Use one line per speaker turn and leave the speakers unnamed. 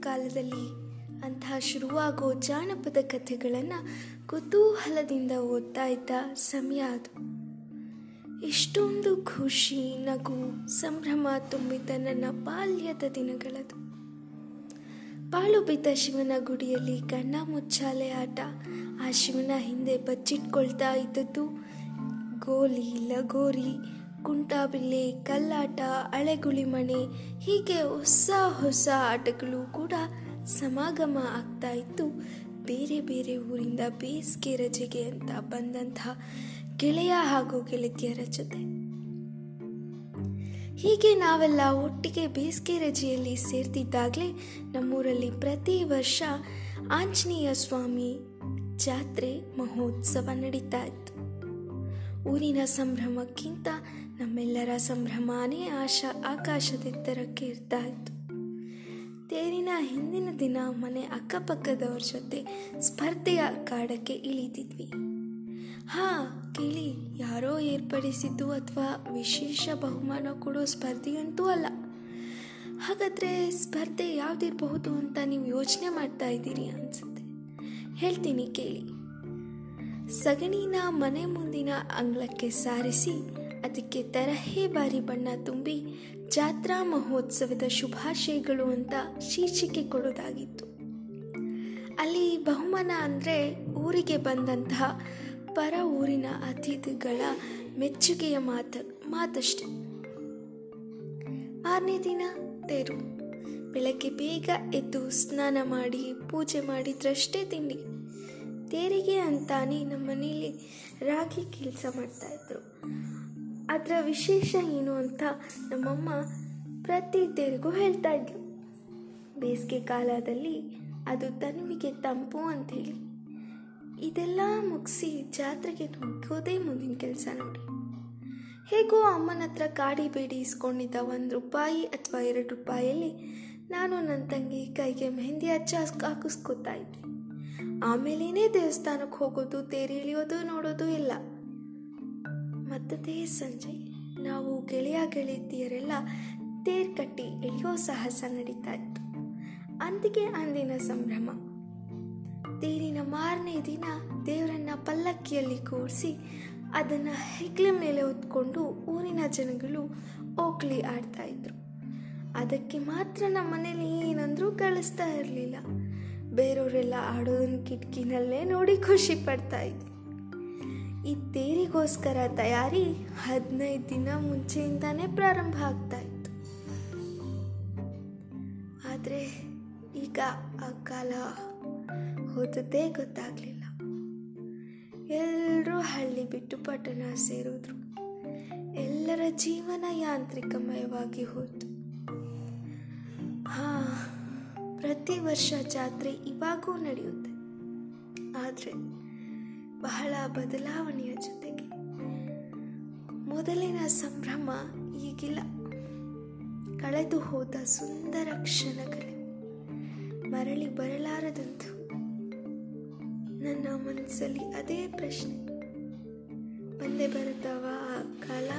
ಕಾಲದಲ್ಲಿ ಅಂತಹ ಶುರುವಾಗೋ ಜಾನಪದ ಕಥೆಗಳನ್ನು ಕುತೂಹಲದಿಂದ ಓದ್ತಾ ಇದ್ದ ಸಮಯ ಅದು. ಎಷ್ಟೊಂದು ಖುಷಿ, ನಗು, ಸಂಭ್ರಮ ತುಂಬಿದ್ದ ನನ್ನ ಬಾಲ್ಯದ ದಿನಗಳದು. ಪಾಳು ಬಿದ್ದ ಶಿವನ ಗುಡಿಯಲ್ಲಿ ಕಣ್ಣ ಮುಚ್ಚಾಲೆ ಆಟ, ಆ ಶಿವನ ಹಿಂದೆ ಬಚ್ಚಿಟ್ಕೊಳ್ತಾ ಇದ್ದದ್ದು ಗೋಲಿ ಲಗೋರಿ ಕುಂಟಾಬಿಲ್ಲೆ ಕಲ್ಲಾಟ, ಅಳೆಗುಳಿ ಮಣೆ, ಹೀಗೆ ಹೊಸ ಹೊಸ ಆಟಗಳು ಕೂಡ ಸಮಾಗಮ ಆಗ್ತಾ ಇತ್ತು. ಬೇರೆ ಬೇರೆ ಊರಿಂದ ಬೇಸಿಗೆ ರಜೆಗೆ ಅಂತ ಬಂದಂತಹ ಗೆಳೆಯ ಹಾಗೂ ಗೆಳತಿಯರ ಜೊತೆ. ಹೀಗೆ ನಾವೆಲ್ಲ ಒಟ್ಟಿಗೆ ಬೇಸಿಗೆ ರಜೆಯಲ್ಲಿ ಸೇರ್ತಿದ್ದಾಗಲೇ ನಮ್ಮೂರಲ್ಲಿ ಪ್ರತಿ ವರ್ಷ ಆಂಜನೇಯ ಸ್ವಾಮಿ ಜಾತ್ರೆ ಮಹೋತ್ಸವ ನಡೀತಾ ಇತ್ತು. ಊರಿನ ಸಂಭ್ರಮಕ್ಕಿಂತ ನಮ್ಮೆಲ್ಲರ ಸಂಭ್ರಮನೇ ಆಶಾ ಆಕಾಶದೆತ್ತರಕ್ಕೆ ಇರ್ತಾ ಇತ್ತು. ತೇರಿನ ಹಿಂದಿನ ದಿನ ಮನೆ ಅಕ್ಕಪಕ್ಕದವ್ರ ಜೊತೆ ಸ್ಪರ್ಧೆಯ ಕಾಡಕ್ಕೆ ಇಳಿದಿದ್ವಿ ಹಾ, ಕೇಳಿ, ಯಾರೋ ಏರ್ಪಡಿಸಿದ್ದು ಅಥವಾ ವಿಶೇಷ ಬಹುಮಾನ ಕೊಡೋ ಸ್ಪರ್ಧೆಯಂತೂ ಅಲ್ಲ. ಹಾಗಾದರೆ ಸ್ಪರ್ಧೆ ಯಾವುದಿರಬಹುದು ಅಂತ ನೀವು ಯೋಚನೆ ಮಾಡ್ತಾ ಇದ್ದೀರಿ ಅನ್ಸುತ್ತೆ. ಹೇಳ್ತೀನಿ, ಕೇಳಿ. ಸಗಣಿನ ಮನೆ ಮುಂದಿನ ಅಂಗಳಕ್ಕೆ ಸಾರಿಸಿ ಅದಕ್ಕೆ ತರಹೇ ಬಾರಿ ಬಣ್ಣ ತುಂಬಿ ಜಾತ್ರಾ ಮಹೋತ್ಸವದ ಶುಭಾಶಯಗಳು ಅಂತ ಶೀರ್ಷಿಕೆ ಕೊಡೋದಾಗಿತ್ತು. ಅಲ್ಲಿ ಬಹುಮಾನ ಅಂದರೆ ಊರಿಗೆ ಬಂದಂತಹ ಪರ ಊರಿನ ಅತಿಥಿಗಳ ಮೆಚ್ಚುಗೆಯ ಮಾತು, ಮಾತಷ್ಟೆ. ಆರನೇ ದಿನ ತೇರು. ಬೆಳಗ್ಗೆ ಬೇಗ ಎದ್ದು ಸ್ನಾನ ಮಾಡಿ ಪೂಜೆ ಮಾಡಿದ್ರಷ್ಟೇ ತಿಂಡಿ. ತೇರಿಗೆ ಅಂತಾನೆ ನಮ್ಮ ಮನೇಲಿ ರಾಗಿ ಕೆಲಸ ಮಾಡ್ತಾಯಿದ್ರು ಅದರ ವಿಶೇಷ ಏನು ಅಂತ ನಮ್ಮಮ್ಮ ಪ್ರತಿ ತೇರಿಗೂ ಹೇಳ್ತಾ ಇದ್ಲು. ಬೇಸಿಗೆ ಕಾಲದಲ್ಲಿ ಅದು ತನುವಿಗೆ ತಂಪು ಅಂಥೇಳಿ ಇದೆಲ್ಲ ಮುಗಿಸಿ ಜಾತ್ರೆಗೆ ನುಗ್ಗೋದೇ ಮುಂದಿನ ಕೆಲಸ ನೋಡಿ. ಹೇಗೋ ಅಮ್ಮನ ಹತ್ರ ಕಾಡಿ ಬೇಡಿ ಇಸ್ಕೊಂಡಿದ್ದ ಒಂದು ರೂಪಾಯಿ ಅಥವಾ ಎರಡು ರೂಪಾಯಲ್ಲಿ ನಾನು ನನ್ನ ತಂಗಿ ಕೈಗೆ ಮೆಹಂದಿ ಹಚ್ಚ ಹಾಕಿಸ್ಕೊತಾ ಇದ್ವಿ. ಆಮೇಲೇನೇ ದೇವಸ್ಥಾನಕ್ಕೆ ಹೋಗೋದು, ತೇರಿ ಇಳಿಯೋದು ನೋಡೋದು ಇಲ್ಲ. ಮತ್ತದೇ ಸಂಜೆ, ನಾವು ಗೆಳೆಯ ಗೆಳತಿಯರೆಲ್ಲ ತೇರ್ ಕಟ್ಟಿ ಎಳೆಯೋ ಸಾಹಸ ನಡೀತಾ ಇತ್ತು ಅಂದಿಗೆ ಅಂದಿನ ಸಂಭ್ರಮ. ತೇರಿನ ಮಾರನೇ ದಿನ ದೇವರನ್ನ ಪಲ್ಲಕ್ಕಿಯಲ್ಲಿ ಕೂರಿಸಿ ಅದನ್ನು ಹೆಗ್ಲ ಮೇಲೆ ಹೊತ್ಕೊಂಡು ಊರಿನ ಜನಗಳು ಓಕ್ಲಿ ಆಡ್ತಾ ಇದ್ರು ಅದಕ್ಕೆ ಮಾತ್ರ ನಮ್ಮ ಮನೇಲಿ ಏನಂದ್ರೂ ಕಳಿಸ್ತಾ ಇರಲಿಲ್ಲ. ಬೇರೆಯವರೆಲ್ಲ ಆಡೋದನ್ನ ಕಿಟಕಿನಲ್ಲೇ ನೋಡಿ ಖುಷಿ ಪಡ್ತಾ ಇದ್ವಿ ಈ ತೇರಿಗೋಸ್ಕರ ತಯಾರಿ ಹದಿನೈದು ದಿನ ಮುಂಚೆಯಿಂದಾನೇ ಪ್ರಾರಂಭ ಆಗ್ತಾ ಇತ್ತು. ಆದರೆ ಈಗ ಆ ಕಾಲ ಹೋದದ್ದೇ ಗೊತ್ತಾಗಲಿಲ್ಲ. ಎಲ್ಲರೂ ಹಳ್ಳಿ ಬಿಟ್ಟು ಪಟ್ಟಣ ಸೇರಿದ್ರು. ಎಲ್ಲರ ಜೀವನ ಯಾಂತ್ರಿಕಮಯವಾಗಿ ಹೋಯಿತು. ಹಾ, ಪ್ರತಿ ವರ್ಷ ಜಾತ್ರೆ ಇವಾಗೂ ನಡೆಯುತ್ತೆ. ಆದರೆ ಬಹಳ ಬದಲಾವಣೆಯ ಜೊತೆಗೆ. ಮೊದಲಿನ ಸಂಭ್ರಮ ಈಗಿಲ್ಲ. ಕಳೆದು ಹೋದ ಸುಂದರ ಕ್ಷಣಗಳೇ ಮರಳಿ ಬರಲಾರದಂತು. ನನ್ನ ಮನಸ್ಸಲ್ಲಿ ಅದೇ ಪ್ರಶ್ನೆ. ಬಂದೇ ಬರುತ್ತವಾ ಕಾಲ?